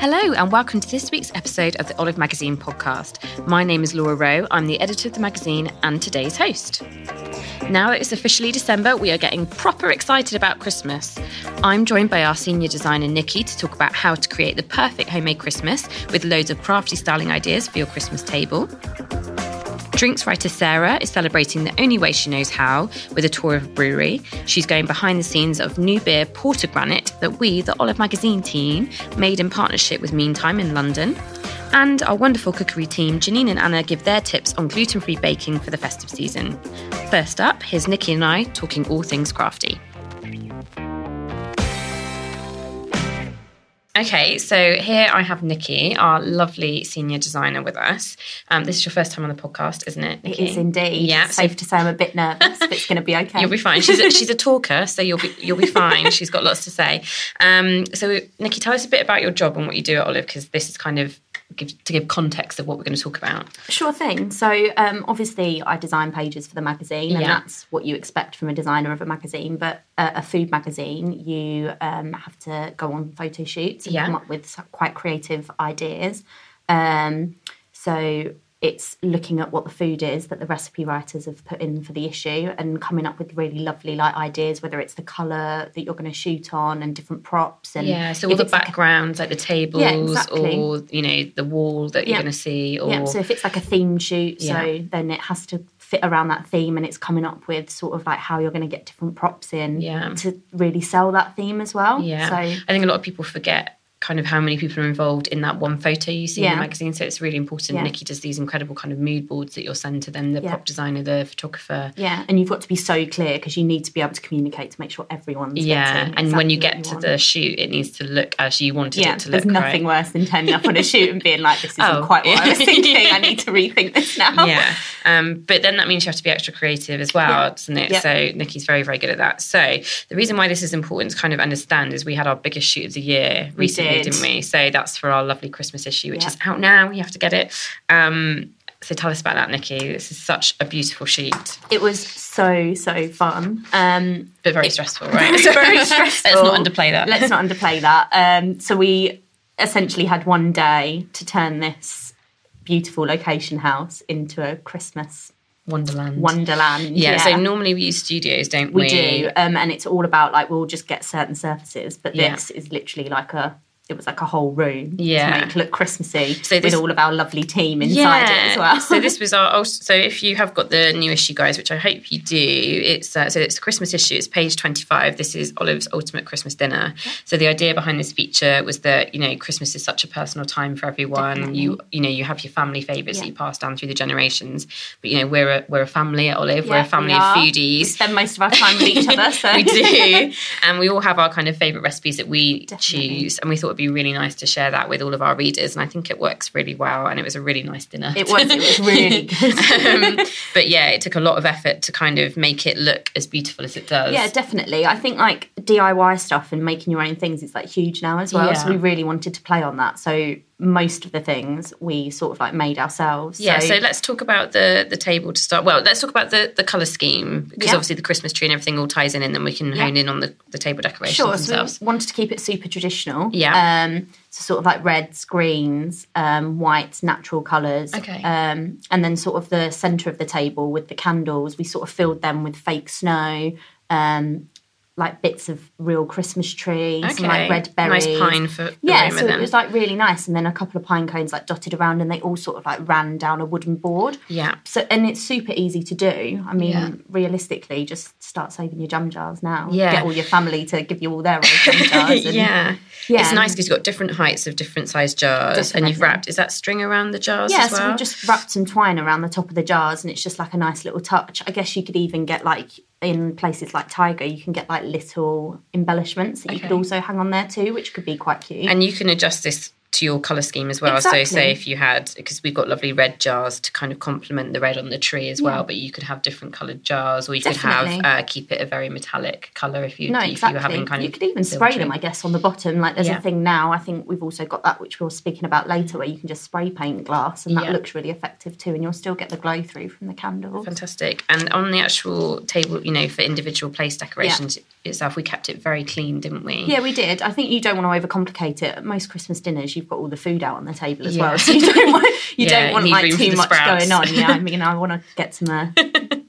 Hello, and welcome to this week's episode of the Olive Magazine podcast. My name is Laura Rowe. I'm the editor of the magazine and today's host. Now it's officially December, we are getting proper excited about Christmas. I'm joined by our senior designer Nicki to talk about how to create the perfect homemade Christmas with loads of crafty styling ideas for your Christmas table. Drinks writer Sarah is celebrating the only way she knows how with a tour of a brewery. She's going behind the scenes of new beer Portergranate that we, the Olive Magazine team, made in partnership with Meantime in London. And our wonderful cookery team, Janine and Anna, give their tips on gluten free baking for the festive season. First up, here's Nicki and I talking all things crafty. Okay, so here I have Nicki, our lovely senior designer, with us. Um, this is your first time on the podcast, isn't it? Nicki? It is indeed. Yeah, safe so- to say I'm a bit nervous, but it's going to be okay. You'll be fine. She's a, she's a talker, so you'll be you'll be fine. She's got lots to say. Um, so, Nicki, tell us a bit about your job and what you do at Olive, because this is kind of give, to give context of what we're going to talk about. Sure thing. So, um, obviously, I design pages for the magazine, and Yeah. that's what you expect from a designer of a magazine. But uh, a food magazine, you um, have to go on photo shoots and Yeah. come up with quite creative ideas. Um, so, it's looking at what the food is that the recipe writers have put in for the issue and coming up with really lovely like ideas whether it's the color that you're going to shoot on and different props and Yeah, so all the it's like a- backgrounds, like the tables, exactly. or you know the wall that you're going to see, or Yeah, so if it's like a theme shoot, Yeah. so then it has to fit around that theme and it's coming up with sort of like how you're going to get different props in Yeah. to really sell that theme as well. yeah, So I think a lot of people forget kind of how many people are involved in that one photo you see in the magazine. So it's really important. Yeah. Nicki does these incredible kind of mood boards that you'll send to them, the Yeah. prop designer, the photographer. yeah, and you've got to be so clear because you need to be able to communicate to make sure everyone's Yeah, getting and when you get what to want. the shoot, it needs to look as you wanted yeah, it to look. there's nothing right? worse than turning up on a shoot and being like, "This isn't Oh. quite what I was thinking. Yeah. I need to rethink this now." yeah. Um, but then that means you have to be extra creative as well, Yeah. doesn't it? Yeah. So Nicki's very, very good at that. So the reason why this is important to kind of understand is we had our biggest shoot of the year recently, did. not we? So that's for our lovely Christmas issue, which Yeah. is out now. You have to get it. Um, so tell us about that, Nicki. This is such a beautiful sheet. It was so so fun. Um, but very stressful, right? It's very stressful. Let's not underplay that. Let's not underplay that. Um, so we essentially had one day to turn this beautiful location house into a Christmas Wonderland. wonderland. yeah, So normally we use studios, don't we? we do, um, and it's all about like we'll just get certain surfaces, but Yeah. this is literally like a. It was like a whole room Yeah. to make it look Christmassy So this- with all of our lovely team inside it as well. so this was our. oh, So if you have got the new issue, guys, which I hope you do, it's uh, so it's the Christmas issue. It's page twenty five. This is Olive's ultimate Christmas dinner. So the idea behind this feature was that you know Christmas is such a personal time for everyone. Definitely. You you know you have your family favourites that you pass down through the generations. But you know we're a we're a family at Olive. we're a family we of are. We foodies. spend most of our time with each other, so we do, and we all have our kind of favourite recipes that we Definitely. choose, and we thought be really nice to share that with all of our readers. And I think it works really well, and it was a really nice dinner. It was. It was really good. um, but yeah, it took a lot of effort to kind of make it look as beautiful as it does. Yeah, definitely. I think like DIY stuff and making your own things is like huge now as well. So we really wanted to play on that. So most of the things we sort of like made ourselves. Yeah, so, let's talk about the the table to start. Well, let's talk about the the color scheme because Yeah. obviously the Christmas tree and everything all ties in, and then we can Yeah. hone in on the, the table decorations Sure. So we wanted to keep it super traditional. Yeah. Um, so sort of like reds, greens, um, whites, natural colours. Okay. Um, and then sort of the centre of the table with the candles, we sort of filled them with fake snow, um, like bits of real Christmas tree, some like red berries. nice pine for the Yeah, so then. it was like really nice, and then a couple of pine cones like dotted around, and they all sort of like ran down a wooden board. yeah. So and it's super easy to do. I mean, Yeah. realistically, just start saving your jam jars now. Yeah. get all your family to give you all their old jam jars. And, yeah. Yeah. It's nice because you've got different heights of different size jars, and you've wrapped. Is that string around the jars Yeah, as well? so we just wrapped some twine around the top of the jars, and it's just like a nice little touch. I guess you could even get like in places like Tiger, you can get like little embellishments that you could also hang on there too, which could be quite cute. and you can adjust this to your color scheme as well. So, say if you had, because we've got lovely red jars to kind of complement the red on the tree as well, but you could have different colored jars, or you could have uh, keep it a very metallic color if you no, if exactly. you were having kind you of You could even spray them. I guess, on the bottom. Like there's Yeah. a thing now. I think we've also got that, which we'll speaking about later, where you can just spray paint glass, and that Yeah. looks really effective too. And you'll still get the glow through from the candles. Fantastic. And on the actual table, you know, for individual place decorations itself, we kept it very clean, didn't we? Yeah, we did. I think you don't want to overcomplicate it. At most Christmas dinners, you've got all the food out on the table as Yeah. well. So you don't want you Yeah, don't want need like too much sprouts. going on. Yeah, I mean, I want to get some uh,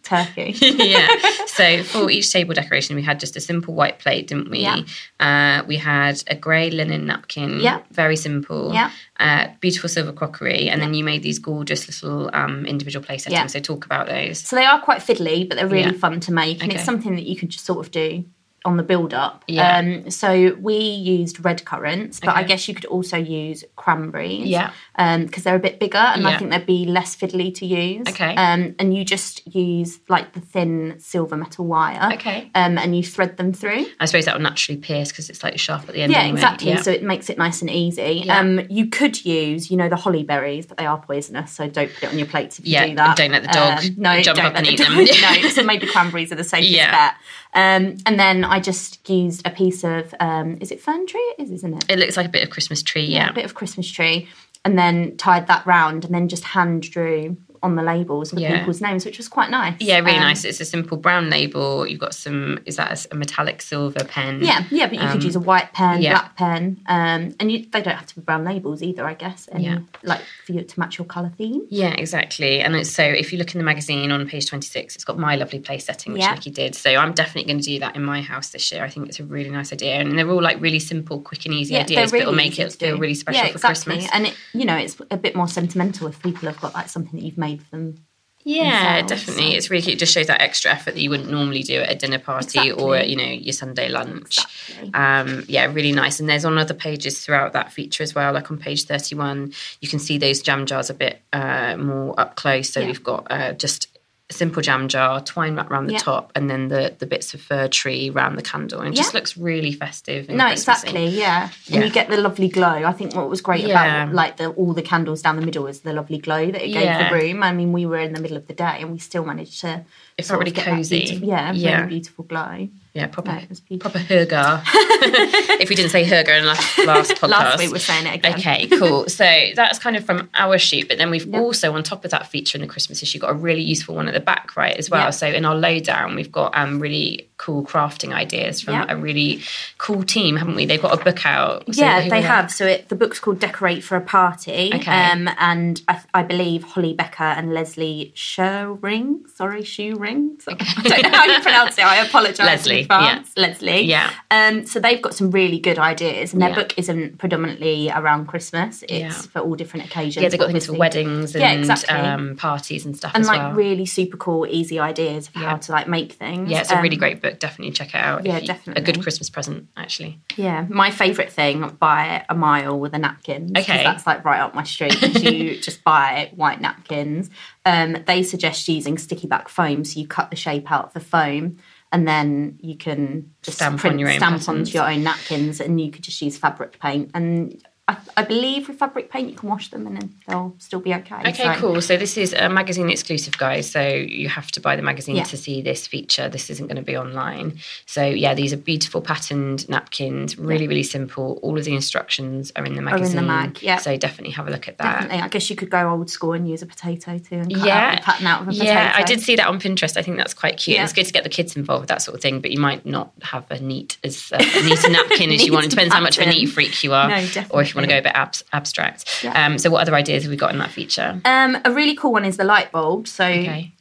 turkey. yeah. So for each table decoration, we had just a simple white plate, didn't we? Yeah. Uh, we had a grey linen napkin. Yeah. Very simple. Yeah. Uh, beautiful silver crockery, and then you made these gorgeous little um, individual place settings. Yeah. So talk about those. So they are quite fiddly, but they're really Yeah. fun to make, and Okay. it's something that you can just sort of do on the build up. Yeah. Um, so we used red currants, but I guess you could also use cranberries. Yeah. because they're a bit bigger, and I think they'd be less fiddly to use. Okay. Um, and you just use like the thin silver metal wire. Okay. Um, and you thread them through. I suppose that will naturally pierce because it's like sharp at the end. Yeah, anyway. exactly. Yeah. So it makes it nice and easy. Yeah. Um, you could use, you know, the holly berries, but they are poisonous, so don't put it on your plates if you Yeah, do that. don't let the dog Um, no, jump don't up and eat dog- them. no, so maybe cranberries are the safest Yeah. bet. Um, and then I just used a piece of, um, is it fern tree? It is, isn't it? it looks like a bit of Christmas tree. Yeah. a bit of Christmas tree, and then tied that round, and then just hand drew on the labels the Yeah. people's names, which was quite nice. Yeah, really Um, nice. It's a simple brown label. You've got some. Is that a, a metallic silver pen? Yeah, yeah, but you could use a white pen, Um, yeah. black pen, um, and you, they don't have to be brown labels either, I guess. And Yeah. like for you to match your colour theme. Yeah, exactly. And it's, so if you look in the magazine on page 26, it's got my lovely place setting, which Yeah. Nicki did. So I'm definitely going to do that in my house this year. I think it's a really nice idea. And they're all like really simple, quick and easy ideas, but it'll make it feel really special yeah, for. Christmas. And it, you know, it's a bit more sentimental if people have got like something that you've made for them. Yeah, themselves, definitely. It's really cute. It just shows that extra effort that you wouldn't normally do at a dinner party or, you know, your Sunday lunch. Exactly. Um, yeah, really nice. And there's on other pages throughout that feature as well. Like on page 31, you can see those jam jars a bit uh, more up close. So Yeah. we've got uh, just simple jam jar, twine wrapped around the Yeah. top, and then the, the bits of fir tree around the candle. And it just looks really festive. And No, exactly. Yeah. Yeah. and you get the lovely glow. I think what was great Yeah. about like the all the candles down the middle is the lovely glow that it gave Yeah. the room. I mean, we were in the middle of the day and we still managed to. It sort felt of really cosy. beautiful- yeah, Yeah. really beautiful glow. Yeah, proper, No, it was beautiful. proper Hygge. if we didn't say Hygge in last, last podcast. Last week we're saying it again. Okay, cool. So that's kind of from our shoot, but then we've Yep. also, on top of that feature in the Christmas issue, got a really useful one at the back, right, as well. Yep. So in our lowdown, we've got um, really cool crafting ideas from Yep. a really cool team, haven't we? They've got a book out. So yeah, they have. So it, the book's called Decorate for a Party. Okay. Um, and I, I believe Holly Becker and Leslie Sherring, sorry, Shewring. So, I don't know how you pronounce it. I apologise Leslie, in advance. Leslie. Yeah. Um, so they've got some really good ideas, and their Yeah. book isn't predominantly around Christmas. It's Yeah. for all different occasions. Yeah, they've got things for weddings and Yeah, exactly. um, parties and stuff and like well. really super cool, easy ideas of Yeah. how to like make things. yeah, it's a really Um, great book. Definitely check it out. yeah, you- definitely. A good Christmas present, actually. Yeah, my favourite thing by a mile with a napkins. 'cause Okay. that's like right up my street. you just buy white napkins. Um, they suggest using sticky back foam, so you cut the shape out of the foam, and then you can just Stamp on print, your own stamp patterns. onto your own napkins, and you could just use fabric paint. And I, I believe with fabric paint you can wash them, and then they'll still be okay. Okay, So- cool. So this is a magazine exclusive, guys. So you have to buy the magazine Yeah. to see this feature. This isn't going to be online. So yeah, these are beautiful patterned napkins. Really, really simple. All of the instructions are in the magazine. in the mag, yeah. So definitely have a look at that. Definitely. I guess you could go old school and use a potato too Yeah. out pattern out of a potato. Yeah, I did see that on Pinterest. I think that's quite cute. Yeah. It's good to get the kids involved with that sort of thing, but you might not have a neat as uh, neat a napkin as you want. It Neat depends how much of a neat freak you are, No, or if want to go a bit abs- abstract. Yeah. Um, so what other ideas have we got in that feature? Um, a really cool one is the light bulb. So Okay.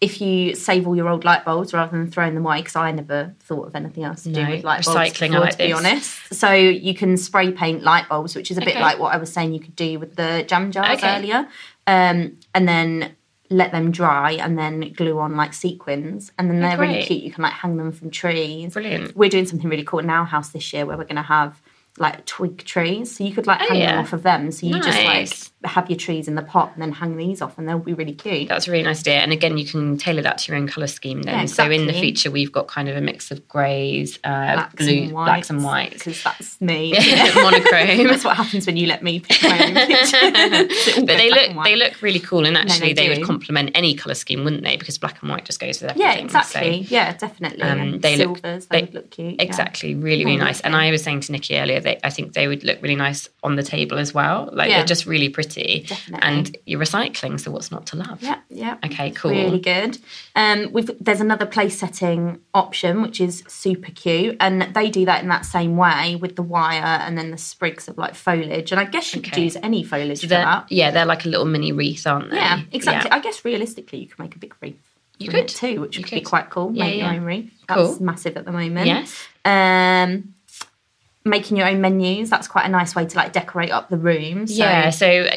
if you save all your old light bulbs rather than throwing them away, because I never thought of anything else to No, do with light bulbs recycling, before, like to be this. honest. So you can spray paint light bulbs, which is a bit Okay. like what I was saying you could do with the jam jars Okay. earlier, um, and then let them dry and then glue on like sequins, and then they're really cute. You can like hang them from trees. Brilliant. We're doing something really cool in our house this year where we're going to have like twig trees, so you could like Oh, hang them off of them. So you just like Nice. Have your trees in the pot and then hang these off, and they'll be really cute. That's a really nice idea. And again, you can tailor that to your own colour scheme then. Yeah, So in the future, we've got kind of a mix of greys, uh, blacks blue, and whites, blacks and whites. because that's me. Monochrome. that's what happens when you let me pick my own picture. but they look they look really cool and actually they they, would complement any colour scheme, wouldn't they? Because black and white just goes with everything. Yeah, exactly. So, yeah, definitely. um, and they look- they, they- would look cute. yeah. Exactly, really, really Oh, nice. And. I was saying to Nicki earlier that I think they would look really nice on the table as well. Like Yeah. they're just really pretty. Definitely. and you're recycling. So what's not to love? Yeah, yeah. Okay, cool. Really good. Um, we've there's another place setting option which is super cute, and they do that in that same way with the wire and then the sprigs of like foliage. And I guess you could use any foliage for that. yeah, they're like a little mini wreath, aren't they? Yeah, exactly. Yeah. I guess realistically, you could make a big wreath. You could. too, which You would be quite cool. Yeah, Make yeah. your own wreath. That's Cool. massive at the moment. Yes. Um, making your own menus. That's quite a nice way to like decorate up the room. So, Yeah. So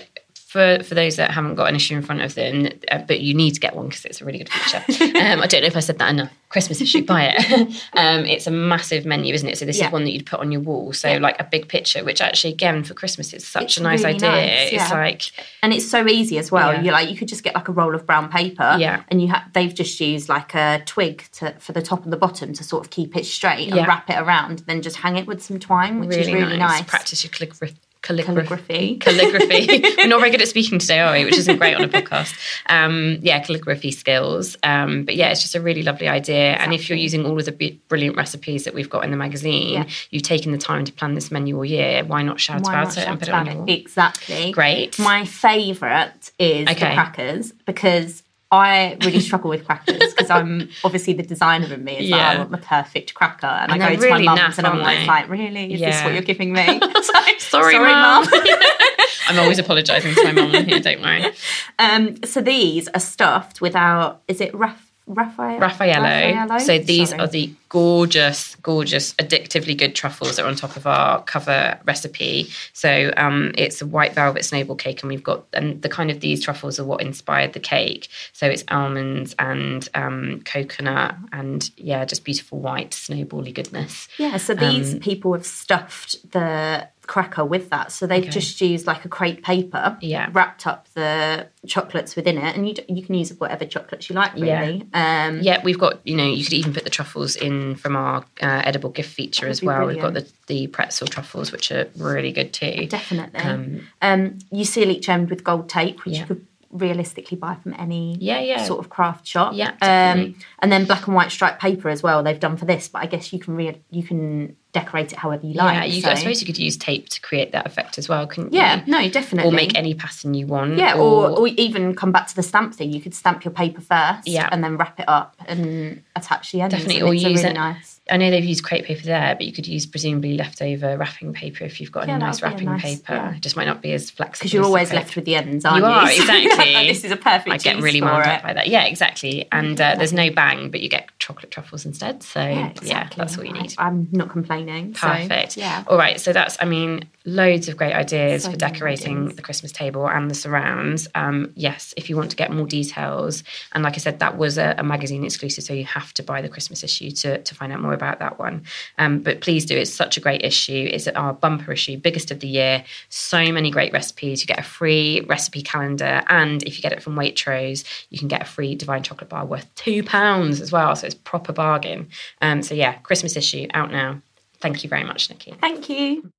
for for those that haven't got an issue in front of them, uh, but you need to get one because it's a really good feature. um, I don't know if I said that enough. Christmas issue, buy it. um, it's a massive menu, isn't it? So this Yeah. is one that you'd put on your wall. So Yeah. like a big picture, which actually again for Christmas it's such It's a nice really idea. nice, It's like and it's so easy as well. Yeah. You like you could just get like a roll of brown paper, Yeah. and you ha- they've just used like a twig to for the top and the bottom to sort of keep it straight and Yeah. wrap it around, then just hang it with some twine, which is really nice. Practice your calligraphy. Calligraphy. calligraphy. We're not very good at speaking today, are we? Which isn't great on a podcast. Um, yeah, calligraphy skills. Um, but yeah, it's just a really lovely idea. And if you're using all of the b- brilliant recipes that we've got in the magazine, Yeah. you've taken the time to plan this menu all year. Why not shout Why about not it and put it on your wall? Exactly. Great. My favourite is the crackers because I really struggle with crackers because I'm obviously the designer in me like Yeah. I want the perfect cracker and, And I go to really my mum's naff, and I'm always like, really? Is this what you're giving me? So, Sorry, Mum. I'm always apologising to my mum here, don't worry. um, so these are stuffed without, is it Raff- Raphael? Raffaello. Raffaello? So these Sorry. are the gorgeous, gorgeous, addictively good truffles that are on top of our cover recipe. So um, it's a white velvet snowball cake, and we've got and the kind of these truffles are what inspired the cake. So it's almonds and um, coconut, and yeah, just beautiful white snowbally goodness. Yeah, so these Um, people have stuffed the cracker with that. So they've Okay. just used like a crepe paper, Yeah. wrapped up the chocolates within it, and you d- you can use whatever chocolates you like, Yeah. really. Um, Yeah, we've got, you know, you could even put the truffles in from our uh, edible gift feature as well. We've got the, the pretzel truffles, which are really good too. Definitely. Um, Um, you seal each end with gold tape, which Yeah. you could realistically buy from any Yeah, yeah. sort of craft shop. Yeah. Um, and then black and white striped paper as well. They've done for this, but I guess you can re- you can decorate it however you like. yeah, you, so- I suppose you could use tape to create that effect as well, couldn't you? Yeah, no, definitely. Or make any pattern you want. Yeah, or, or even come back to the stamp thing. You could stamp your paper first, Yeah. and then wrap it up and attach the ends. Definitely, or use really it- nice. I know they've used crepe paper there, but you could use presumably leftover wrapping paper if you've got Yeah, any nice be a wrapping nice- paper. yeah. It just might not be as flexible. Because you're always left with the ends, aren't You you? are, exactly. this is a perfect. I get really wound up by that. Yeah, exactly. And uh, there's no bang, but you get chocolate truffles instead. So Yeah, yeah, that's all you need. I, am not complaining. so, Perfect. yeah. All right. So that's, I mean, loads of great ideas So for decorating ideas. the Christmas table and the surrounds. Um, yes, if you want to get more details, and like I said, that was a, a magazine exclusive, so you have to buy the Christmas issue to, to find out more about that one. Um, but please do. It's such a great issue. It's our bumper issue, biggest of the year. So many great recipes. You get a free recipe calendar, and if you get it from Waitrose, you can get a free Divine Chocolate Bar worth two pounds as well. So it's proper bargain. Um, so yeah, Christmas issue out now. Thank you very much, Nicki. Thank you.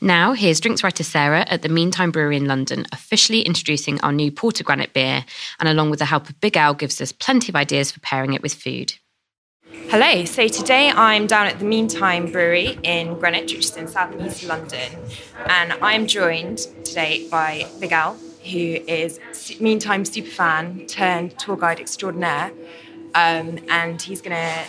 Now, here's drinks writer Sarah at the Meantime Brewery in London, officially introducing our new Portergranate beer, and along with the help of Big Al, gives us plenty of ideas for pairing it with food. Hello, so today I'm down at the Meantime Brewery in Greenwich, which is in southeast London, and I'm joined today by Big Al, who is Meantime superfan turned tour guide extraordinaire, um, and he's going to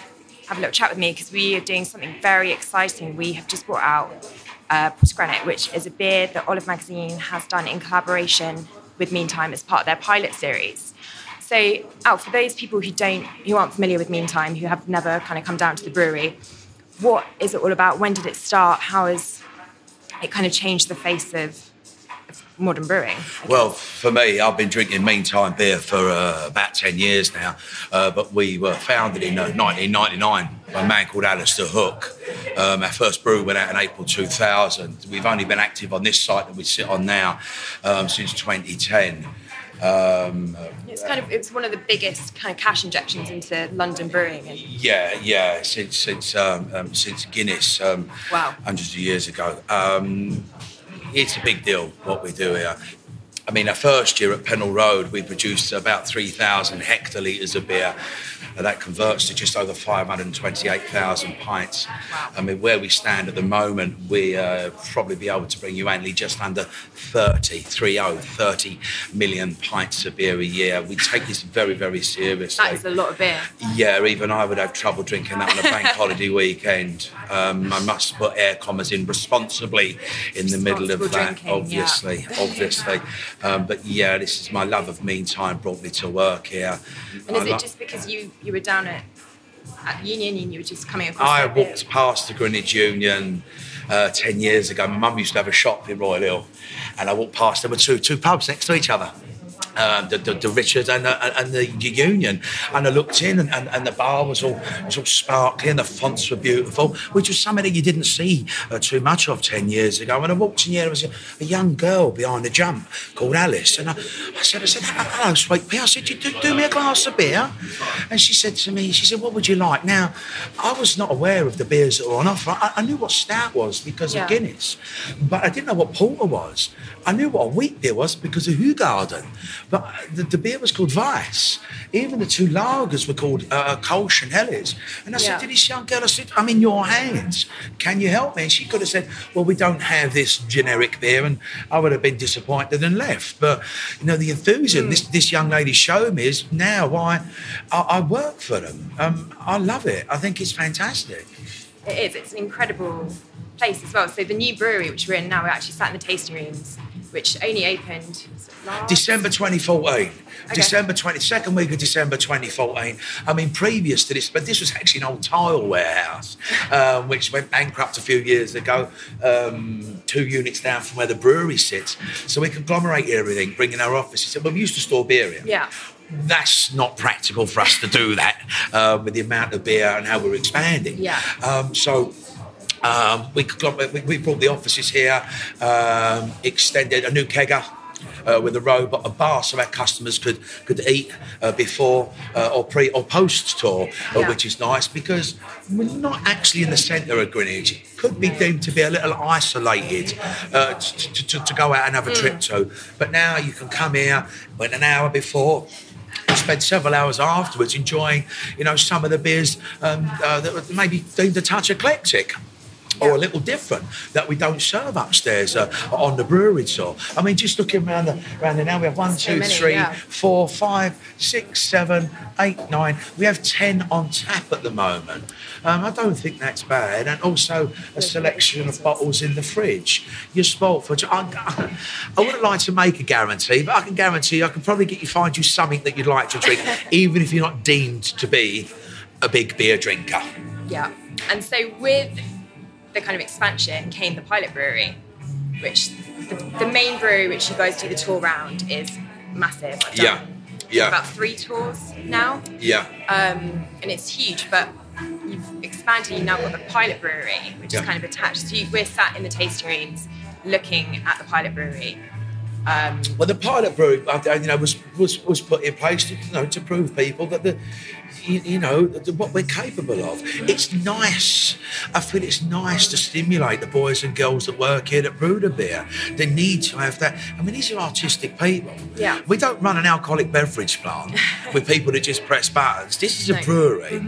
have a little chat with me because we are doing something very exciting. We have just brought out uh, Portergranate, which is a beer that Olive Magazine has done in collaboration with Meantime as part of their pilot series. So, Al, for those people who don't, who aren't familiar with Meantime, who have never kind of come down to the brewery, what is it all about? When did it start? How has it kind of changed the face of, modern brewing? Well, for me, I've been drinking Meantime beer for uh, about 10 years now, uh, but we were founded in uh, 1999 by a man called Alastair Hook. Um, our first brew went out in April 2000. We've only been active on this site that we sit on now um, since 2010. Um, It's kind of it's one of the biggest kind of cash injections into London brewing. And yeah, yeah, since since um, um, since Guinness, um, Wow. hundreds of years ago. Um, it's a big deal what we do here. I mean, our first year at Penhall Road, we produced about 3,000 hectolitres of beer. Uh, that converts to just over 528,000 pints. I mean, where we stand at the moment, we uh, probably be able to bring you annually just under 30, 30, 30 million pints of beer a year. We take this very, very seriously. That is a lot of beer. Yeah, even I would have trouble drinking that on a bank holiday weekend. Um, I must put air commas in responsibly in the middle of that, drinking, yeah. obviously, obviously. Um, but yeah, this is my love of meantime brought me to work here. And is I it just because you you were down at, at Union and you were just coming across? I walked past the Greenwich Union uh, 10 years ago. My mum used to have a shop in Royal Hill, and I walked past. There were two, two pubs next to each other. Um, the, the, the Richards and the, and the Union, and I looked in, and, and, and the bar was all was all sparkly, and the fonts were beautiful, which was something that you didn't see uh, too much of ten years ago. When I walked in here, there was a, a young girl behind the jump called Alice, and I, I said, I said, hello, sweet pea. I said, you do, do me a glass of beer, and she said to me, she said, what would you like? Now, I was not aware of the beers that were on offer. I, I knew what stout was because Yeah. of Guinness, but I didn't know what porter was. I knew what a wheat beer was because of Hoegaarden, but the, the beer was called Vice. Even the two lagers were called uh, Kolsch and Helles. And I said Yeah. to this young girl, I said, I'm in your hands. Can you help me? And she could have said, Well, we don't have this generic beer. And I would have been disappointed and left. But, you know, the enthusiasm this, this young lady showed me is now why I, I work for them. Um, I love it. I think it's fantastic. It is. It's an incredible place as well. So the new brewery, which we're in now, we're actually sat in the tasting rooms, which only opened last December 2014. December 20, second week of December 2014. I mean, previous to this, but this was actually an old tile warehouse, um, which went bankrupt a few years ago, um, two units down from where the brewery sits. So we conglomerated everything, bringing our offices. Well, we used to store beer here. Yeah. That's not practical for us to do that uh, with the amount of beer and how we're expanding. Yeah. Um, so um, we, we, we brought the offices here, um, extended a new kegger. Uh, with a robot, a bar, so our customers could could eat uh, before uh, or pre or post tour, uh, Yeah. which is nice because we're not actually in the centre of Greenwich. It could be deemed to be a little isolated uh, to, to, to, go out and have a trip to. But now you can come here, went an hour before, spend several hours afterwards enjoying, you know, some of the beers um, uh, that were maybe deemed a touch eclectic. Or a little different that we don't serve upstairs uh, on the brewery tour. I mean, just looking around the around there now, we have one, two, many, three, yeah. four, five, six, seven, eight, nine. We have ten on tap at the moment. Um, I don't think that's bad, and also a selection of bottles in the fridge. You're spoilt for. I, I wouldn't like to make a guarantee, but I can guarantee I can probably get you find you something that you'd like to drink, even if you're not deemed to be a big beer drinker. Yeah. And so with the kind of expansion came the pilot brewery, which the, the main brewery which you guys do the tour round is massive. Yeah, yeah. About three tours now, Yeah. um, and it's huge. But you've expanded. You've now got the pilot brewery, which Yeah. is kind of attached. So you, we're sat in the tasting rooms looking at the pilot brewery. Um, Well, the pilot brewery, you know, was was was put in place to you know to prove people that the you, you know what we're capable of. It's nice. I feel it's nice to stimulate the boys and girls that work here at Bruder Beer. They need to have that. I mean, these are artistic people. Yeah. We don't run an alcoholic beverage plant with people that just press buttons. This is a brewery.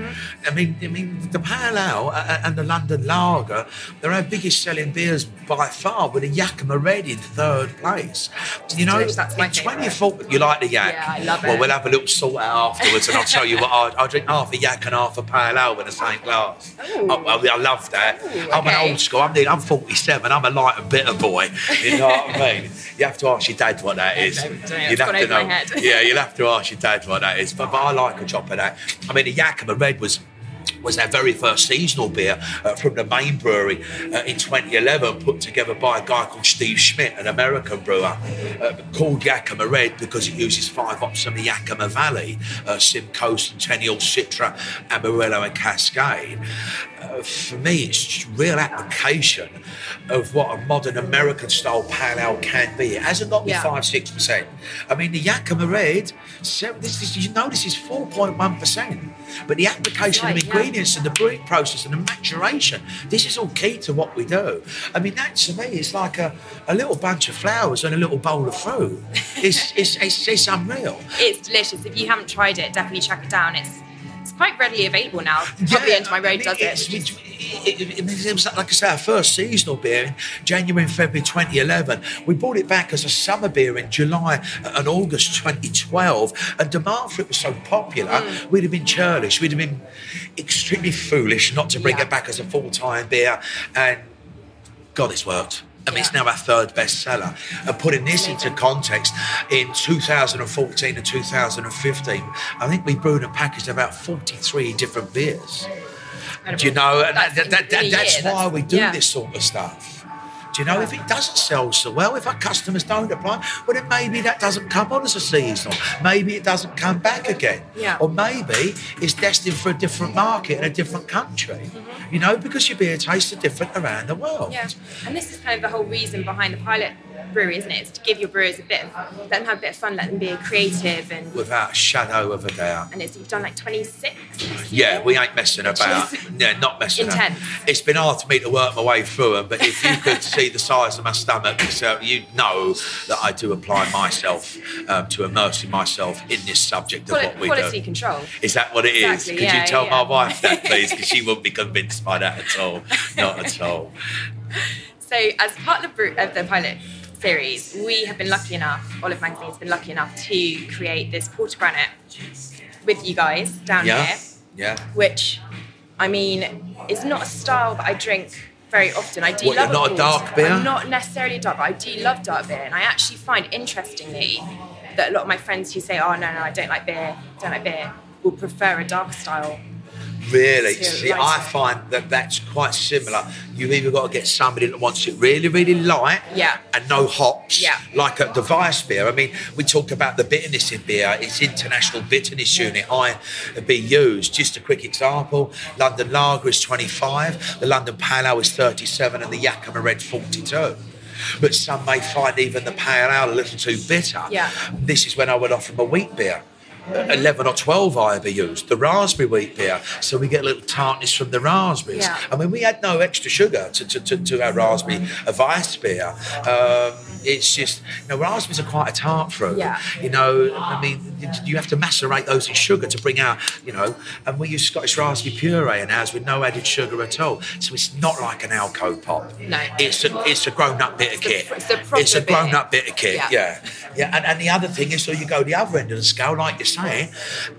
I mean, I mean, the Pale Ale uh, and the London Lager, they're our biggest selling beers by far, with a Yakima Red in third place. You know, delicious. That's my in favourite. 24, you like the yak? Yeah, I love it. Well, we'll have a little sort out afterwards, and I'll tell you what. I, I drink half a yak and half a pale ale in the same glass. Ooh. Oh, I, I, I love that. I'm an old school. I'm, I'm 47. I'm a light and bitter boy. You know what I mean? You have to ask your dad what that is. don't. You'd have to know. Yeah, you'll have to ask your dad what that is. But, but I like a drop of that. I mean, the yak and the Red was was their very first seasonal beer uh, from the main brewery uh, in 2011, put together by a guy called Steve Schmidt, an American brewer, uh, called Yakima Red because it uses five hops from the Yakima Valley, uh, Simcoe, Centennial, Citra, Amarillo, and Cascade. Uh, for me, it's just real application of what a modern American style pale ale can be. It hasn't got me Yeah. five, six percent. I mean, the Yakima Red, this is, you know, this is 4.1 percent. But the application Right, of yeah. ingredients and the brewing process and the maturation, this is all key to what we do. I mean, that to me is like a, a little bunch of flowers and a little bowl of fruit. It's, it's, it's, it's unreal. it's delicious. If you haven't tried it, definitely track it down. It's quite readily available now. Probably End of My Road I mean, does it. It, it- it- it was like I say, our first seasonal beer in January and February 2011. We brought it back as a summer beer in July and August 2012, and demand for it was so popular, Mm. we'd have been churlish, we'd have been extremely foolish not to bring Yeah. it back as a full time beer. And God, it's worked. I mean, it's now our third bestseller. And putting this into context, in 2014 and 2015, I think we brewed and packaged about 43 different beers. Do you know? And That's that, that, that, that's why that's- we do yeah. this sort of stuff. Do you know? If it doesn't sell so well, if our customers don't apply, well, then maybe that doesn't come on as a seasonal. Maybe it doesn't come back again. Yeah. Or maybe it's destined for a different market in a different country. Mm-hmm. You know, because your beer tastes are different around the world. Yeah, and this is kind of the whole reason behind the pilot brewery, isn't it? It's to give your brewers a bit of, let them have a bit of fun, let them be creative, and Without a shadow of a doubt. and it's you've done like 26. Yeah, we ain't messing about. Yeah, not messing intense. about. It's been hard for me to work my way through them, but if you could see the size of my stomach, so you know that I do apply myself um, to immersing myself in this subject of Quali- what we quality do. control. Is that what it is? Exactly, Could yeah, you tell my wife that, please? Because she wouldn't be convinced by that at all. Not at all. So, as part of of the pilot series, we have been lucky enough, Olive Magazine has been lucky enough to create this Portergranate with you guys down Yeah. here, Yeah. which, I mean, is not a style that I drink very often. I do What, love not a dark beer? I'm not necessarily dark, but I do love dark beer, and I actually find interestingly that a lot of my friends who say, "Oh no, no, I don't like beer, don't like beer," will prefer a dark style. Really? See. I find that that's quite similar. You've either got to get somebody that wants it really, really light Yeah. and no hops, Yeah. like a device beer. I mean, we talk about the bitterness in beer, it's International Bitterness Unit, IBUs. Just a quick example London Lager is 25, the London Pale Ale is 37, and the Yakima Red 42. But some may find even the pale ale a little too bitter. Yeah. This is when I would offer them a wheat beer. 11 or 12 IBUs, the raspberry wheat beer, so we get a little tartness from the raspberries. Yeah. I mean, we had no extra sugar to, to, to, to our raspberry advice beer. Um, it's just, you know, raspberries are quite a tart fruit. Yeah. You know, I mean, you have to macerate those in sugar to bring out, you know, and we use Scottish raspberry puree in ours with no added sugar at all. So it's not like an Alco pop. No. It's a, it's a grown up bitter It's a kit. it's a It's a grown up bitter kit, Yeah. yeah. Yeah, and, and the other thing is, so you go the other end of the scale, like you're saying,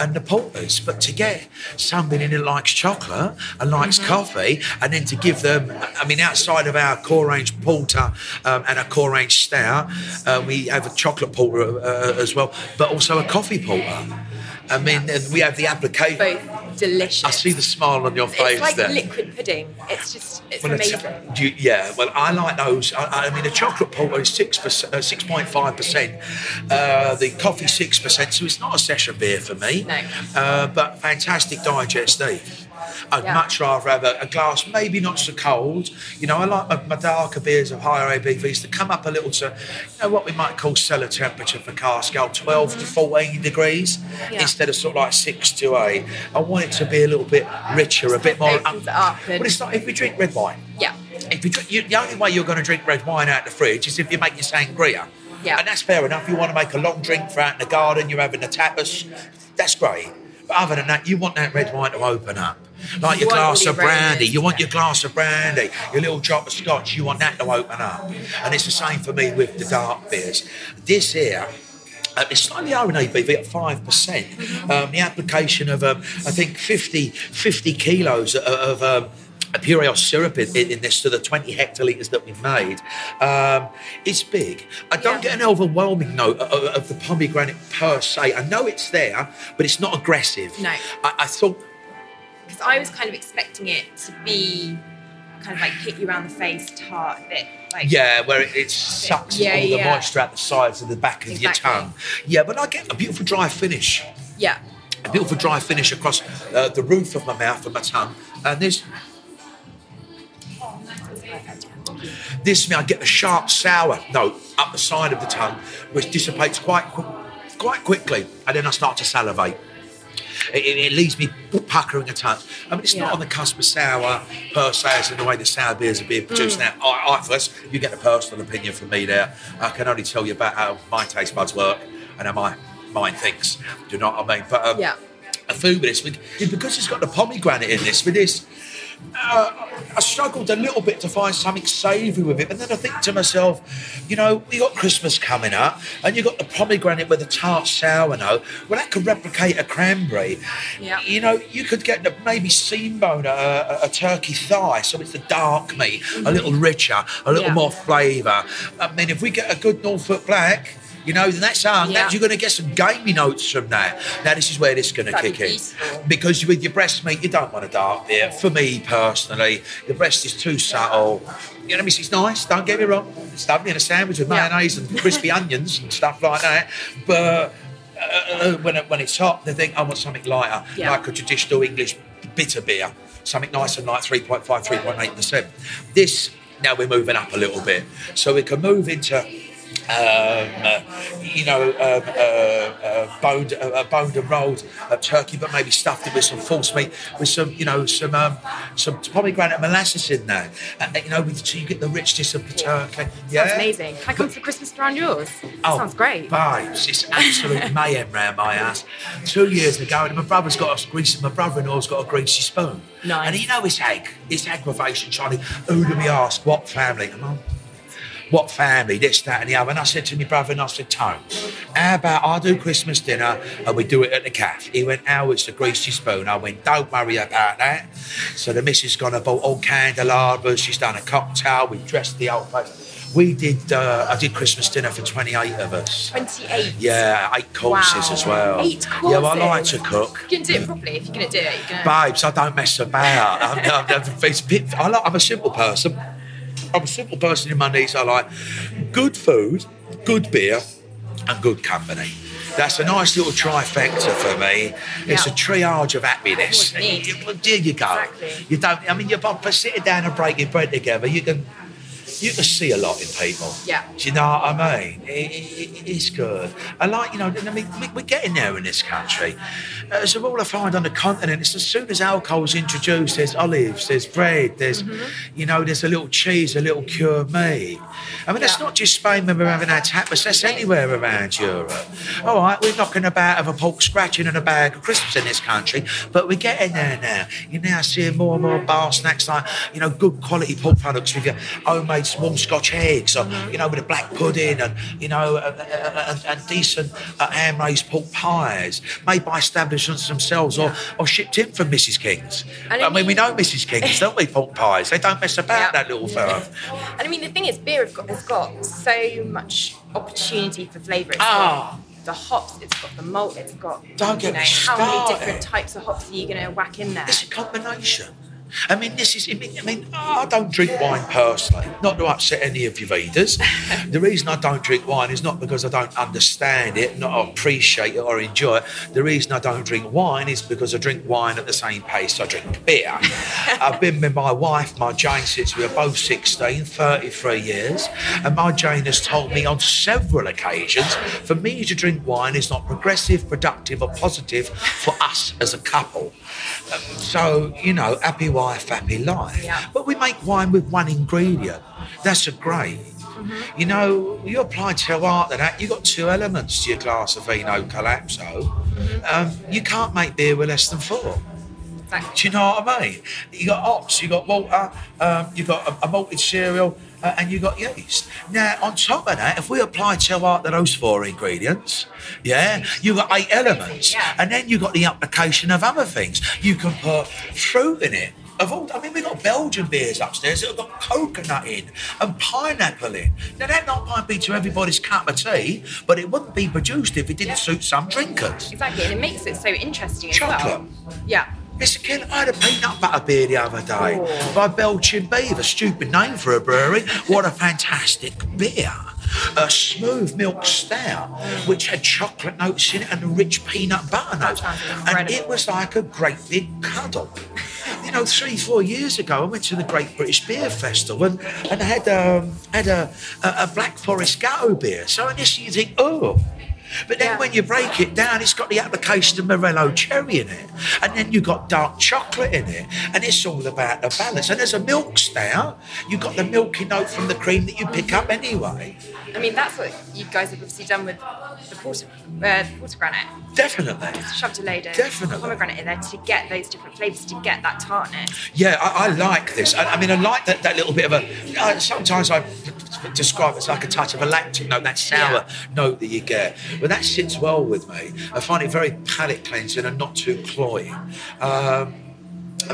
and the porters. But to get somebody that likes chocolate and likes Mm-hmm. coffee, and then to give them, I mean, outside of our core range porter um, and a core range stout, uh, we have a chocolate porter uh, as well, but also a coffee porter. I mean, we have the application. Both delicious. I see the smile on your face It's like there. liquid pudding. It's just, it's Well, it's- amazing. do you- yeah, well, I like those. I, I mean, the chocolate porter is six uh, six point five percent. Uh, the coffee six percent. So it's not a session beer for me. No. Uh, but fantastic digestive. I'd Yeah. much rather have a, a glass, maybe not so cold. You know, I like my, my darker beers of higher ABVs to come up a little to, you know, what we might call cellar temperature for cask ale, 12 to 14 degrees, Yeah. instead of sort of like 6 to 8. I want it to be a little bit richer, a bit more. up But it's like if we drink red wine. Yeah. If you drink, you, the only way you're going to drink red wine out the fridge is if you make your sangria. Yeah. And that's fair enough. You want to make a long drink for out in the garden, you're having the tapas, that's great. But other than that, you want that red wine to open up. Like You your glass of brandy, you want your glass of brandy, your little drop of scotch, you want that to open up. And it's the same for me with the dark beers. This here, uh, it's slightly higher in ABV at 5%. Um, the application of, um, I think, 50, 50 kilos of, of um, a Purell syrup in, in this to the 20 hectolitres that we've made. Um, it's big. I don't Yeah. get an overwhelming note of, of the pomegranate per se. I know it's there, but it's not aggressive. No. I, I thought Because I was kind of expecting it to be kind of like hit you around the face, tart, a bit like. Yeah, where it, it sucks Yeah, all the yeah. moisture out the sides of the back of your tongue. Yeah, but I get a beautiful dry finish. Yeah. A beautiful dry finish across uh, the roof of my mouth and my tongue. And this, this me, I get the sharp sour note up the side of the tongue, which dissipates quite quite quickly, and then I start to salivate. It, it, leaves me puckering a touch. I mean, it's Yeah. not on the cusp of sour per se, as in the way that sour beers are being produced Mm. now. I, I first, you get a personal opinion from me there. I can only tell you about how my taste buds work and how my mind thinks. Do you know what I mean? But um, Yeah. a food with this, because it's got the pomegranate in this, with this, uh, I struggled a little bit to find something savoury with it. But then I think to myself, you know, we got Christmas coming up, and you got the pomegranate with the tart sourdough. Well, that could replicate a cranberry. Yeah. You know, you could get the, maybe seam bone, a, a, a turkey thigh, so it's the dark meat, a little richer, a little Yeah. more flavour. I mean, if we get a good Norfolk black. You know, that's um, Yeah. that you're going to get some gamey notes from that. Now, this is where this is going to kick be in because with your breast meat, you don't want a dark beer. For me personally, the breast is too subtle. You know, it's nice. Don't get me wrong. It's lovely in a sandwich with Yeah. mayonnaise and crispy onions and stuff like that. But uh, when it, when it's hot, they think I want something lighter, Yeah. like a traditional English bitter beer, something nice and light, 3.5, 3.8 percent. This now we're moving up a little bit, so we can move into. Um, uh, you know, um, uh, uh, boned, uh, uh, boned and rolled uh, turkey, but maybe stuffed it with some forcemeat, with some, you know, some um, some pomegranate molasses in there. Uh, you know, with, so you get the richness of the turkey. Yeah, Sounds amazing. Can I come for Christmas around yours? Oh, Sounds great. Babes, it's absolute mayhem round my house. Two years ago, and my brother's got a greasy, my brother-in-law's got a greasy spoon. Nice. And you know it's ag, it's aggravation Charlie. who do we ask, what family? Come on. What family, this, that, and the other. And I said to my brother, and I said, Tone, how about I do Christmas dinner and we do it at the cafe? He went, Oh, it's the greasy spoon. I went, Don't worry about that. So the missus gone and bought all candelabras. She's done a cocktail. We dressed the old place. We did, uh, I did Christmas dinner for 28 of us. 28. Yeah, eight courses Wow. as well. Eight courses. Yeah, well, I like to cook. You can do it properly if you're going to do it. Gonna... Babes, I don't mess about. I'm, I'm, I'm, it's a bit- I like, I'm a simple person. I'm a simple person in my needs. I like good food, good beer, and good company. That's a nice little trifecta for me. It's a triage of happiness. Well, there you go. Exactly. You don't. I mean, you're but sitting down and breaking bread together. You can. You can see a lot in people. Yeah. Do you know what I mean? It, it, it's good. I like, you know, I mean, we- we're getting there in this country. As a rule, I find on the continent, it's as soon as alcohol's introduced, there's olives, there's bread, there's, Mm-hmm. you know, there's a little cheese, a little cured meat. I mean, that's not just Spain when we're having our tapas, that's anywhere around Europe. All right, we're knocking about of a pork scratching and a bag of crisps in this country, but we're getting there now. You're now seeing more and more bar snacks like, you know, good quality pork products with your homemade small Scotch eggs, or, you know, with a black pudding and, you know, and, and, and decent uh, hand raised pork pies made by establishments themselves or, or shipped in from Mrs. King's. And I mean, we know Mrs. King's, don't we, pork pies? They don't mess about Yeah. that little firm. And I mean, the thing is, beer has got, has got so much opportunity for flavour. Ah. got the hops, it's got the malt, it's got Don't you get know how many different types of hops are you going to whack in there? It's a combination. I mean, this is. I mean, I mean, I don't drink wine personally. Not to upset any of your readers. the reason I don't drink wine is not because I don't understand it, not appreciate it or enjoy it. The reason I don't drink wine is because I drink wine at the same pace I drink beer. I've been with my wife, my Jane, since we were both 16, 33 years, and my Jane has told me on several occasions for me to drink wine is not progressive, productive, or positive for us as a couple. Um, so, you know, happy wife, happy life. Yeah. But we make wine with one ingredient. That's a great. Mm-hmm. You know, you apply to art that, you've got two elements to your glass of vino collapso. Mm-hmm. Um, you can't make beer with less than four. Exactly. Do you know what I mean? You got hops, you got water, um, you got a, a malted cereal, uh, and you got yeast. Now, on top of that, if we apply to art those four ingredients, yeah, you got eight elements, Yeah. and then you got the application of other things. You can put fruit in it. Of all, I mean, we've got Belgian beers upstairs that have got coconut in and pineapple in. Now, that not might be to everybody's cup of tea, but it wouldn't be produced if it didn't Yeah. suit some drinkers. Exactly, and it makes it so interesting as Chocolate. well. Yeah. It's a killer. I had a peanut butter beer the other day Oh. by Belgian Beaver. Stupid name for a brewery. What a fantastic beer. A smooth milk stout, which had chocolate notes in it and a rich peanut butter notes. And it was like a great big cuddle. You know, three, four years ago, I went to the Great British Beer Festival and, and I had, um, had a, a, a Black Forest Gateau beer. So initially you think, oh, But then Yeah. when you break it down, it's got the application of Morello cherry in it. And then you've got dark chocolate in it. And it's all about the balance. And there's a milk stout. You've got the milky note from the cream that you pick up anyway. I mean, that's what you guys have obviously done with the porter, uh, portergranate. Definitely. Shoved a load of Definitely. pomegranate in there to get those different flavours, to get that tartness. Yeah, I, I like this. I, I mean, I like that, that little bit of a. Uh, sometimes I describe it as like a touch of a lactic note, that sour Yeah. note that you get. But that sits well with me. I find it very palate cleansing and not too cloying. Um,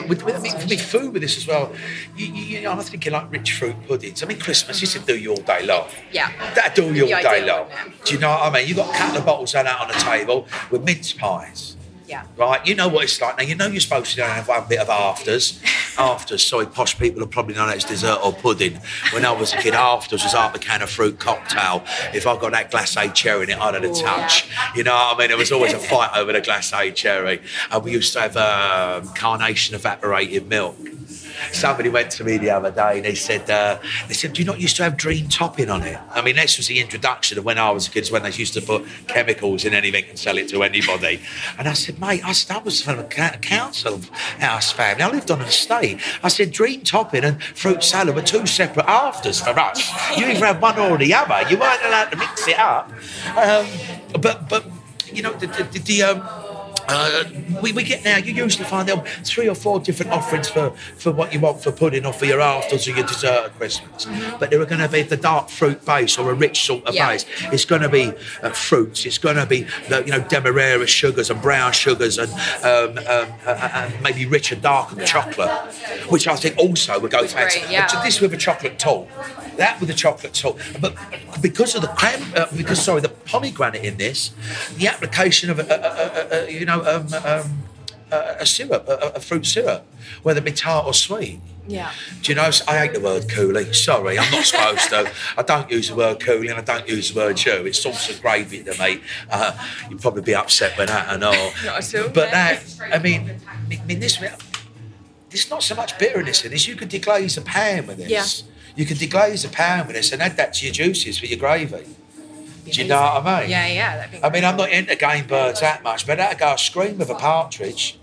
with, with, I mean, for me, food with this as well. You, you, you know, I'm thinking like rich fruit puddings. I mean, Christmas, this would do you all day long. Yeah. That'd do you all day long. Do you know what I mean? You've got a couple of bottles of that on the table with mince pies. Yeah. Right, you know what it's like now. You know you're supposed to have one bit of afters. afters, sorry, posh people will probably know that as dessert or pudding. When I was a kid, afters was half a can of fruit cocktail. If I got that glacé cherry in it, I'd have a touch. You know what I mean? There was always a fight over the glacé cherry. And we used to have um, carnation evaporated milk. Somebody went to me the other day and they said, uh, they said, do you not used to have dream topping on it? I mean, this was the introduction of when I was a kid, when they used to put chemicals in anything and sell it to anybody. And I said, mate, I, said, I was from a council house family. I lived on an estate. I said, dream topping and fruit salad were two separate afters for us. You either had one or the other. You weren't allowed to mix it up. Um, but, but, you know, the, the, the um, uh, we, we get now, you usually find there three or four different offerings for, for what you want for pudding or for your afters or your dessert at Christmas. But there are going to be the dark fruit base or a rich sort of Yeah. base. It's going to be uh, fruits. It's going to be, the, you know, demerara sugars and brown sugars and um, um, uh, uh, and maybe richer, darker chocolate, which I think also would go fancy. yeah. But This with a chocolate tart. That with a chocolate tart. But because of the cran, uh, because sorry, the pomegranate in this, the application of you know um, um, a, a syrup, a, a fruit syrup, whether it be tart or sweet. Yeah. Do you know? I hate the word coulis. Sorry, I'm not supposed to. I don't use the word coulis and I don't use the word jus. It's sauce and gravy to me. Uh, you'd probably be upset with that and all. Not at all, But no. that, I mean, I mean this. There's not so much bitterness in this. You could deglaze a pan with this. Yeah. You could deglaze a pan with this and add that to your juices for your gravy. Do you know what I mean? Yeah, yeah. That'd be I mean, I'm not into game birds that much, but that'd go a scream with a partridge.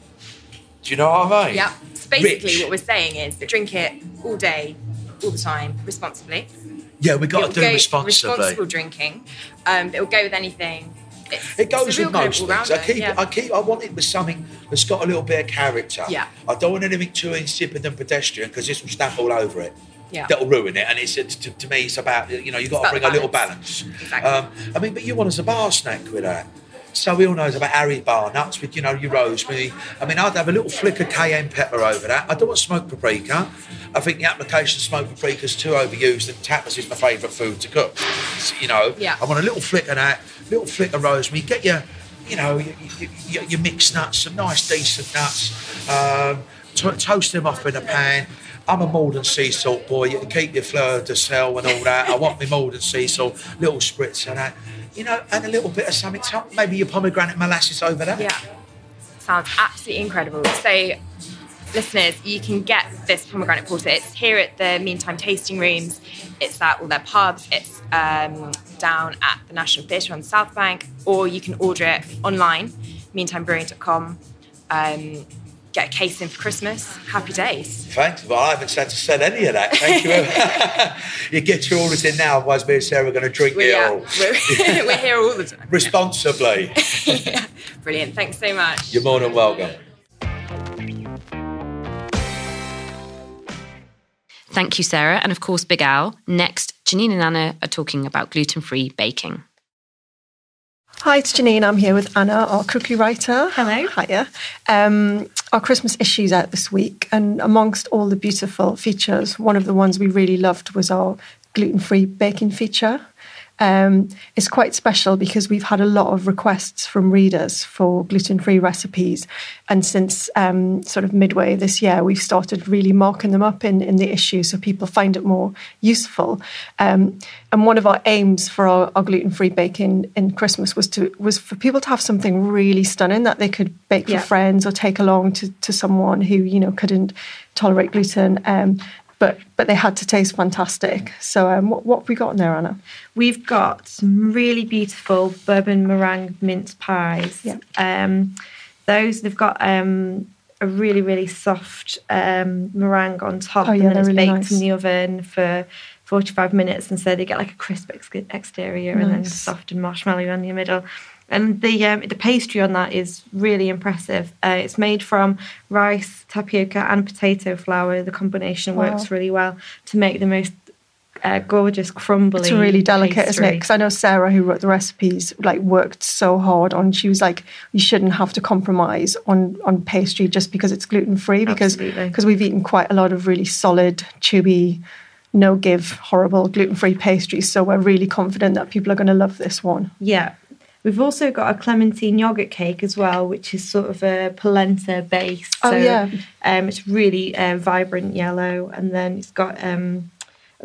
Do you know what I mean? Yeah. So basically, Rich. what we're saying is drink it all day, all the time, responsibly. Yeah, we've got It'll to do go- responsibly. Responsible drinking. Um, it'll go with anything. It's, It goes it's a real with kind of most things. I keep, yeah. I keep, I want it with something that's got a little bit of character. Yeah. I don't want anything too insipid and pedestrian because this will stamp all over it. Yeah. That'll ruin it. And it's to, to me, it's about you know, you got to bring a little balance. Exactly. Um, I mean, but you want us a bar snack with that. So we all know about Harry bar nuts with you know your rosemary. I mean, I'd have a little flick of cayenne pepper over that. I don't want smoked paprika. I think the application of smoked paprika is too overused, and tapas is my favourite food to cook. So, you know, Yeah. I want a little flick of that, little flick of rosemary. Get your, you know, your, your, your, your mixed nuts, some nice decent nuts. Um, to- toast them off in a pan. I'm a Maldon sea salt boy. You can keep your fleur de sel and all that. I want my Maldon sea salt, little spritz and that. You know, and a little bit of something, maybe your pomegranate molasses over that. Yeah. Sounds absolutely incredible. So, listeners, you can get this pomegranate porter. It's here at the Meantime Tasting Rooms. It's at all their pubs. It's um, down at the National Theatre on South Bank, or you can order it online, meantimebrewing.com. Um, get a case in for Christmas. Happy days. Thanks. Well, I haven't had to said any of that. Thank you. you get your orders in now, otherwise me and Sarah are going to drink We're, it yeah, all. we're, we're here all the time. Responsibly. Yeah. Brilliant. Thanks so much. You're more than welcome. Thank you, Sarah. And of course, Big Al. Next, Janine and Anna are talking about gluten free baking. Hi, it's Janine. I'm here with Anna, our cookie writer. Hello. Hiya. Um, our Christmas issue's out this week, and amongst all the beautiful features, one of the ones we really loved was our gluten free baking feature. Um, it's quite special because we've had a lot of requests from readers for gluten free recipes. And since um, sort of midway this year, we've started really marking them up in, in the issue so people find it more useful. Um, and one of our aims for our, our gluten free baking in Christmas was to was for people to have something really stunning that they could bake Yeah. for friends or take along to, to someone who, you know, couldn't tolerate gluten. Um, but but they had to taste fantastic. So um, what what have we got in there, Anna? We've got some really beautiful bourbon meringue mince pies. Yeah. Um, those they've got um, a really really soft um, meringue on top, Oh, yeah, and then it's really baked nice. in the oven for. 45 minutes and so they get like a crisp ex- exterior and then soft and marshmallow in the middle and the um, the pastry on that is really impressive uh, it's made from rice tapioca and potato flour the combination Wow. works really well to make the most uh, gorgeous crumbly It's really delicate, isn't it? Because I know Sarah, who wrote the recipes, like worked so hard on. She was like, "You shouldn't have to compromise on on pastry just because it's gluten free." Because because we've eaten quite a lot of really solid, chewy, no give, horrible gluten free pastries. So we're really confident that people are going to love this one. Yeah. We've also got a clementine yogurt cake as well, which is sort of a polenta base. Oh, yeah. Um, it's really uh, vibrant yellow, and then it's got um,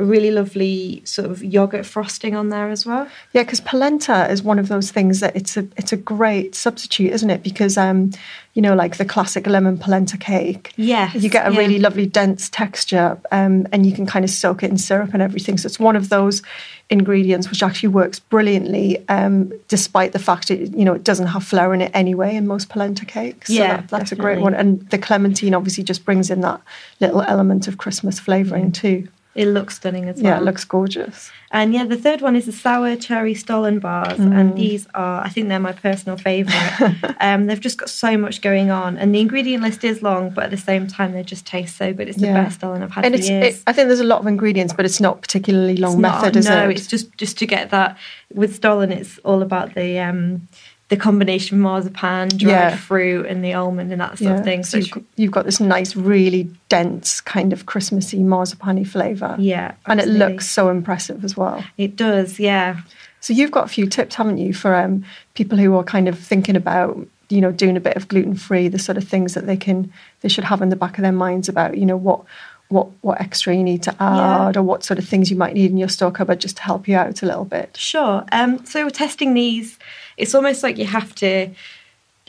a really lovely sort of yogurt frosting on there as well. Yeah, because polenta is one of those things that it's a it's a great substitute, isn't it? Because um, you know, like the classic lemon polenta cake. Yeah, you get a yeah. really lovely dense texture, um, and you can kind of soak it in syrup and everything. So it's one of those ingredients which actually works brilliantly, um, despite the fact it you know it doesn't have flour in it anyway in most polenta cakes. So Yeah, that, that's a great one. And the clementine obviously just brings in that little element of Christmas flavouring too. It looks stunning as well. Yeah, it looks gorgeous. And yeah, the third one is the sour cherry Stollen bars, Mm. and these are, I think they're my personal favourite. um, they've just got so much going on, and the ingredient list is long, but at the same time, they just taste so good. It's the Yeah. best Stollen I've had and it's, years. it, I think there's a lot of ingredients, but it's not particularly long It's not- method, is no, it? No, it's just just to get that with Stollen. It's all about the um, the combination of marzipan, dried Yeah. fruit, and the almond and that sort of thing. So you've, got- you've got this nice, really dense kind of Christmassy marzipan flavour. yeah, And it looks so impressive as well. It does, yeah. So you've got a few tips, haven't you, for um, people who are kind of thinking about, you know, doing a bit of gluten free, the sort of things that they can they should have in the back of their minds about, you know, what what what extra you need to add or what sort of things you might need in your store cupboard just to help you out a little bit. Sure. Um, so we're testing these. It's almost like you have to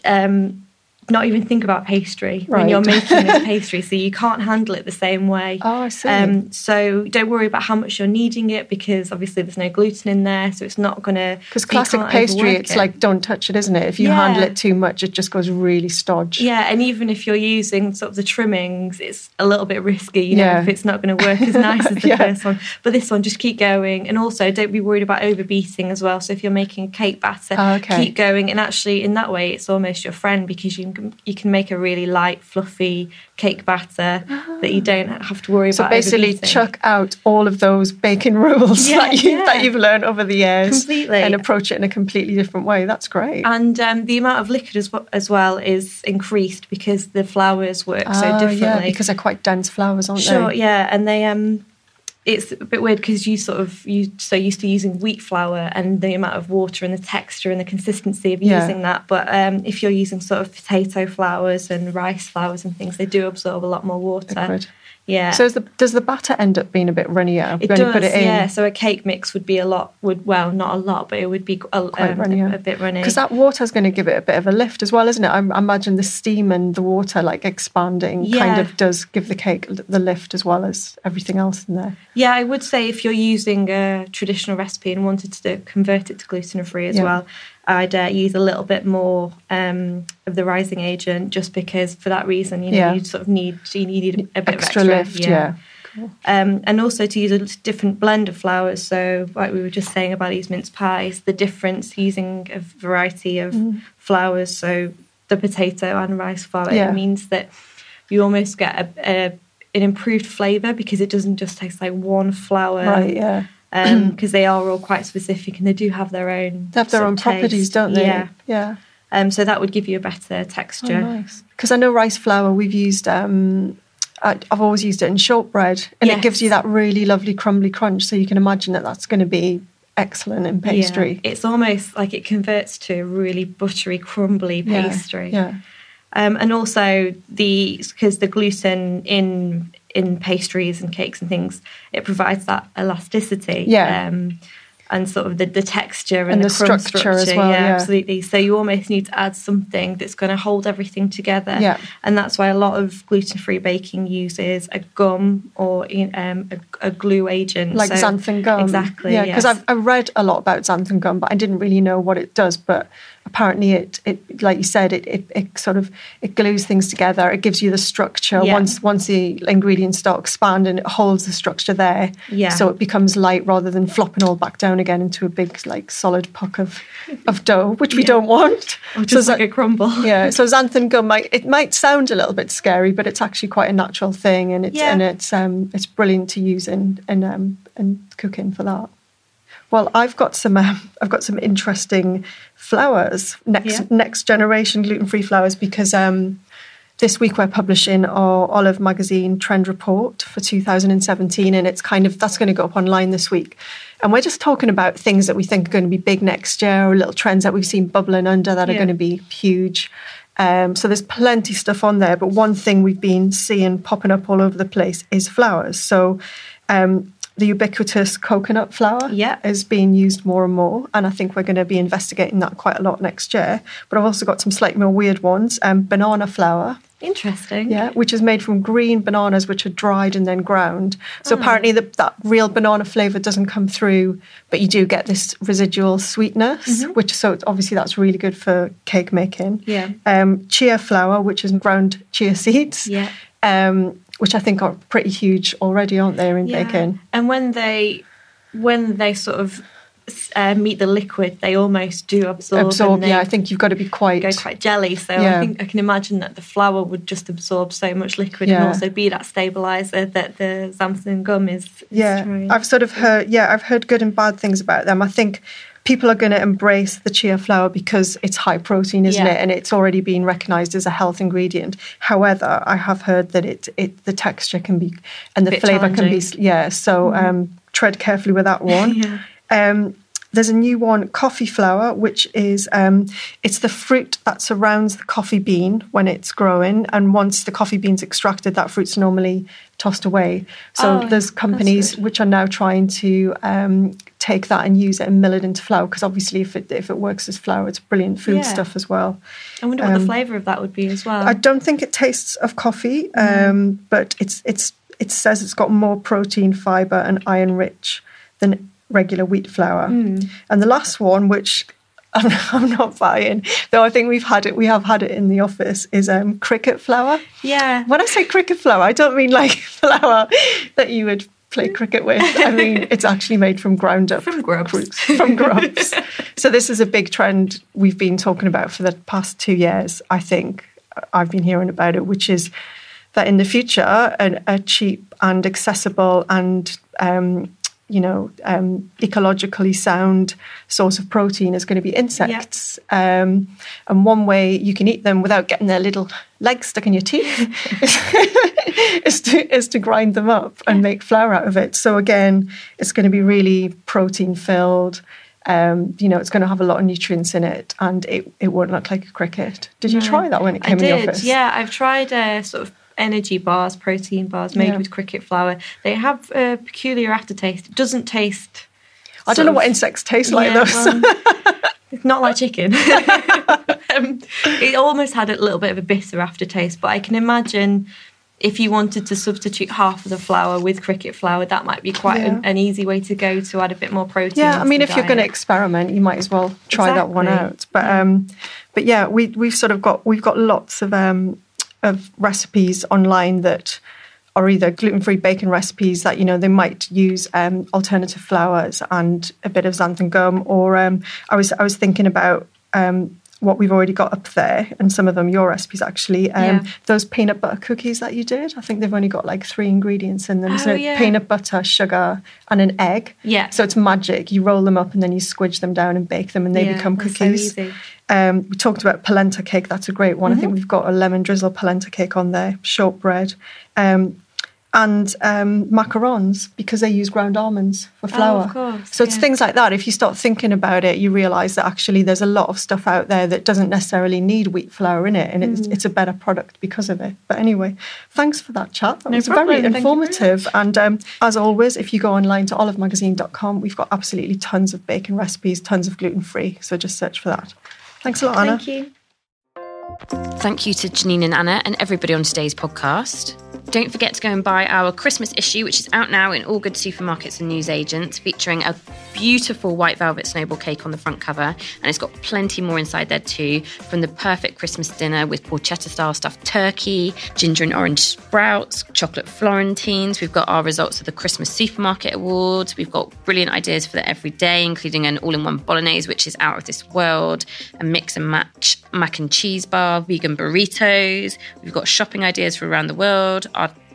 um, not even think about pastry when you're making this pastry, so you can't handle it the same way. Oh, I see. Um, so don't worry about how much you're kneading it because obviously there's no gluten in there, so it's not going to. Because classic pastry, it's like don't touch it, isn't it? If you Yeah. handle it too much, it just goes really stodgy. Yeah, and even if you're using sort of the trimmings, it's a little bit risky, you know, Yeah. if it's not going to work as nice as the Yeah. first one. But this one, just keep going. And also, don't be worried about overbeating as well. So if you're making a cake batter, Oh, okay. keep going. And actually, in that way, it's almost your friend because you can, you can make a really light, fluffy cake batter that you don't have to worry So about. So basically, chuck out all of those baking rules Yeah, that, you, yeah. that you've learned over the years Completely. and approach it in a completely different way. That's great. And um, the amount of liquid as well, as well is increased because the flours work so Oh, differently. yeah, because they're quite dense flours, aren't Sure, they? Sure. Yeah, and they um, it's a bit weird because you sort of you so used to using wheat flour and the amount of water and the texture and the consistency of Yeah. using that. But um, if you're using sort of potato flours and rice flours and things, they do absorb a lot more water. Liquid. Yeah. So is the, does the batter end up being a bit runnier? it when does, you put it in? yeah. So a cake mix would be a lot, would well, not a lot, but it would be a, Quite um, runnier. a, a bit runny. Because that water's going to give it a bit of a lift as well, isn't it? I, I imagine the steam and the water like expanding kind of does give the cake the lift as well as everything else in there. Yeah, I would say if you're using a traditional recipe and wanted to convert it to gluten free as Yeah. well, I'd uh, use a little bit more um, of the rising agent, just because for that reason, you know, Yeah. you sort of need you need a bit Extra of extra lift, yeah. Um, and also to use a different blend of flours. So, like we were just saying about these mince pies, the difference using a variety of Mm. flours. So, the potato and rice flour, Yeah. it means that you almost get a, a an improved flavour because it doesn't just taste like one flour. Right, yeah. Because they are all quite specific and they do have their own. They have their own of properties, don't they? Yeah. Yeah. Um, so that would give you a better Oh, texture. nice. Because I know rice flour, we've used, um, I've always used it in shortbread, and it gives you that really lovely crumbly crunch. So you can imagine that that's going to be excellent in pastry. Yeah. It's almost like it converts to a really buttery, crumbly Yeah, pastry. Yeah. Um, and also the because the gluten in in pastries and cakes and things, it provides that elasticity. Yeah. Um, and sort of the, the texture and, And the, the crumb structure as well, Yeah, yeah. absolutely. So you almost need to add something that's going to hold everything together. Yeah. And that's why a lot of gluten-free baking uses a gum or um, a, a glue agent, like So- xanthan gum. Exactly. Yeah, because yes. I've, I've read a lot about xanthan gum, but I didn't really know what it does. But apparently, it, it like you said, it, it, it sort of it glues things together. It gives you the structure. Yeah. Once once the ingredients start expanding, it holds the structure there. Yeah. So it becomes light rather than flopping all back down again into a big like solid puck of of dough, which we Yeah. don't want. Or So like a crumble. yeah, so xanthan gum might it might sound a little bit scary, but it's actually quite a natural thing, and it's and it's um it's brilliant to use in in um in cooking for that. Well, I've got some um, I've got some interesting flours next Yeah. next generation gluten free flours because um this week we're publishing our Olive Magazine Trend Report for 2017, and it's kind of that's going to go up online this week. And we're just talking about things that we think are going to be big next year, or little trends that we've seen bubbling under that are going to be huge. Um, so there's plenty stuff on there, but one thing we've been seeing popping up all over the place is flours. So um, the ubiquitous coconut flour Yeah. is being used more and more, and I think we're going to be investigating that quite a lot next year. But I've also got some slightly more weird ones. Um, banana flour. Interesting. yeah, which is made from green bananas which are dried and then ground. So Ah. apparently the, that real banana flavour doesn't come through, but you do get this residual sweetness, Mm-hmm. which so obviously that's really good for cake making. Yeah. Um, chia flour, which is ground chia seeds. Yeah. Um, which I think are pretty huge already, aren't they, in Yeah. baking? And when they when they sort of uh, meet the liquid, they almost do absorb. Absorb, yeah. I think you've got to be quite. go quite jelly. So Yeah. I think I can imagine that the flour would just absorb so much liquid and also be that stabilizer that the xanthan gum is. yeah i've sort of heard yeah i've heard good and bad things about them i think people are going to embrace the chia flour because it's high protein isn't Yeah. it? And it's already been recognized as a health ingredient. However i have heard that it, it the texture can be and the flavor can be yeah so um, tread carefully with that one. Yeah. um, there's a new one, coffee flour, which is um, it's the fruit that surrounds the coffee bean when it's growing, and once the coffee bean's extracted, that fruit's normally tossed away. So Oh, there's companies which are now trying to um, take that and use it and mill it into flour because obviously if it if it works as flour, it's brilliant food Yeah. stuff as well. I wonder what the um, flavour of that would be as well. I don't think it tastes of coffee, Mm. um, but it's it's it says it's got more protein, fiber, and iron rich than regular wheat flour. Mm. And the last one, which I'm, I'm not buying, though I think we've had it, we have had it in the office, is um, cricket flour. yeah. When I say cricket flour, I don't mean like flour that you would play cricket with. I mean it's actually made from ground up From grubs. fruits, from grubs. so this is a big trend we've been talking about for the past two years. I think I've been hearing about it, which is that in the future, an, a cheap and accessible and um, you know um, ecologically sound source of protein is going to be insects. Um, and one way you can eat them without getting their little legs stuck in your teeth is to is to grind them up and make flour out of it. So again, it's going to be really protein filled. Um, you know, it's going to have a lot of nutrients in it, and it, it won't look like a cricket. Did you No. try that when it I came in the office? Yeah, I've tried uh, sort of energy bars, protein bars made Yeah. with cricket flour. They have a peculiar aftertaste. It doesn't taste. I don't know of- what insects taste like Yeah, though. well, it's not like chicken. um, it almost had a little bit of a bitter aftertaste, but I can imagine if you wanted to substitute half of the flour with cricket flour, that might be quite an, Yeah. an easy way to go to add a bit more protein. Yeah, I mean, if you're going to experiment, you might as well try that one out. But um, but yeah, we we've sort of got we've got lots of um, of recipes online that are either gluten free bacon recipes that you know they might use um, alternative flours and a bit of xanthan gum, or um, I was I was thinking about. Um, what we've already got up there, and some of them your recipes actually. Um, Yeah. Those peanut butter cookies that you did, I think they've only got like three ingredients in them. Oh, so yeah. peanut butter, sugar, and an egg. Yeah. So it's magic. You roll them up and then you squidge them down and bake them, and they Yeah, become so cookies. easy. Um, we talked about polenta cake. That's a great one. I Mm-hmm. think we've got a lemon drizzle polenta cake on there. Shortbread. Um, and um, macarons because they use ground almonds for flour. Oh, of course, so it's yeah. things like that. If you start thinking about it, you realise that actually there's a lot of stuff out there that doesn't necessarily need wheat flour in it, and it's, Mm. it's a better product because of it. But anyway, thanks for that chat. That No was problem. very Thank you very informative. and um, as always, if you go online to olivemagazine.com, we've got absolutely tons of bacon recipes, tons of gluten free. So just search for that. Thanks a lot, Anna. Thank you. Thank you to Janine and Anna and everybody on today's podcast. Don't forget to go and buy our Christmas issue, which is out now in all good supermarkets and newsagents, featuring a beautiful white velvet snowball cake on the front cover. And it's got plenty more inside there too, from the perfect Christmas dinner with porchetta style stuffed turkey, ginger and orange sprouts, chocolate Florentines. We've got our results of the Christmas Supermarket Awards. We've got brilliant ideas for the everyday, including an all in one bolognese, which is out of this world, a mix and match mac and cheese bar, vegan burritos. We've got shopping ideas for around the world,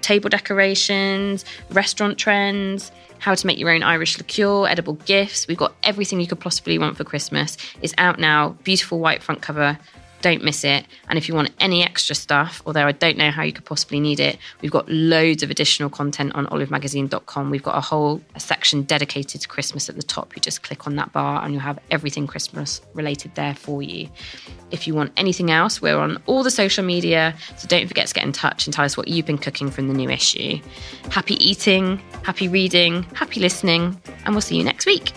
table decorations, restaurant trends, how to make your own Irish liqueur, edible gifts. We've got everything you could possibly want for Christmas. It's out now, beautiful white front cover. Don't miss it. And if you want any extra stuff, although I don't know how you could possibly need it, we've got loads of additional content on olivemagazine.com. We've got a whole a section dedicated to Christmas at the top. You just click on that bar and you'll have everything Christmas related there for you. If you want anything else, we're on all the social media. So don't forget to get in touch and tell us what you've been cooking from the new issue. Happy eating, happy reading, happy listening, and we'll see you next week.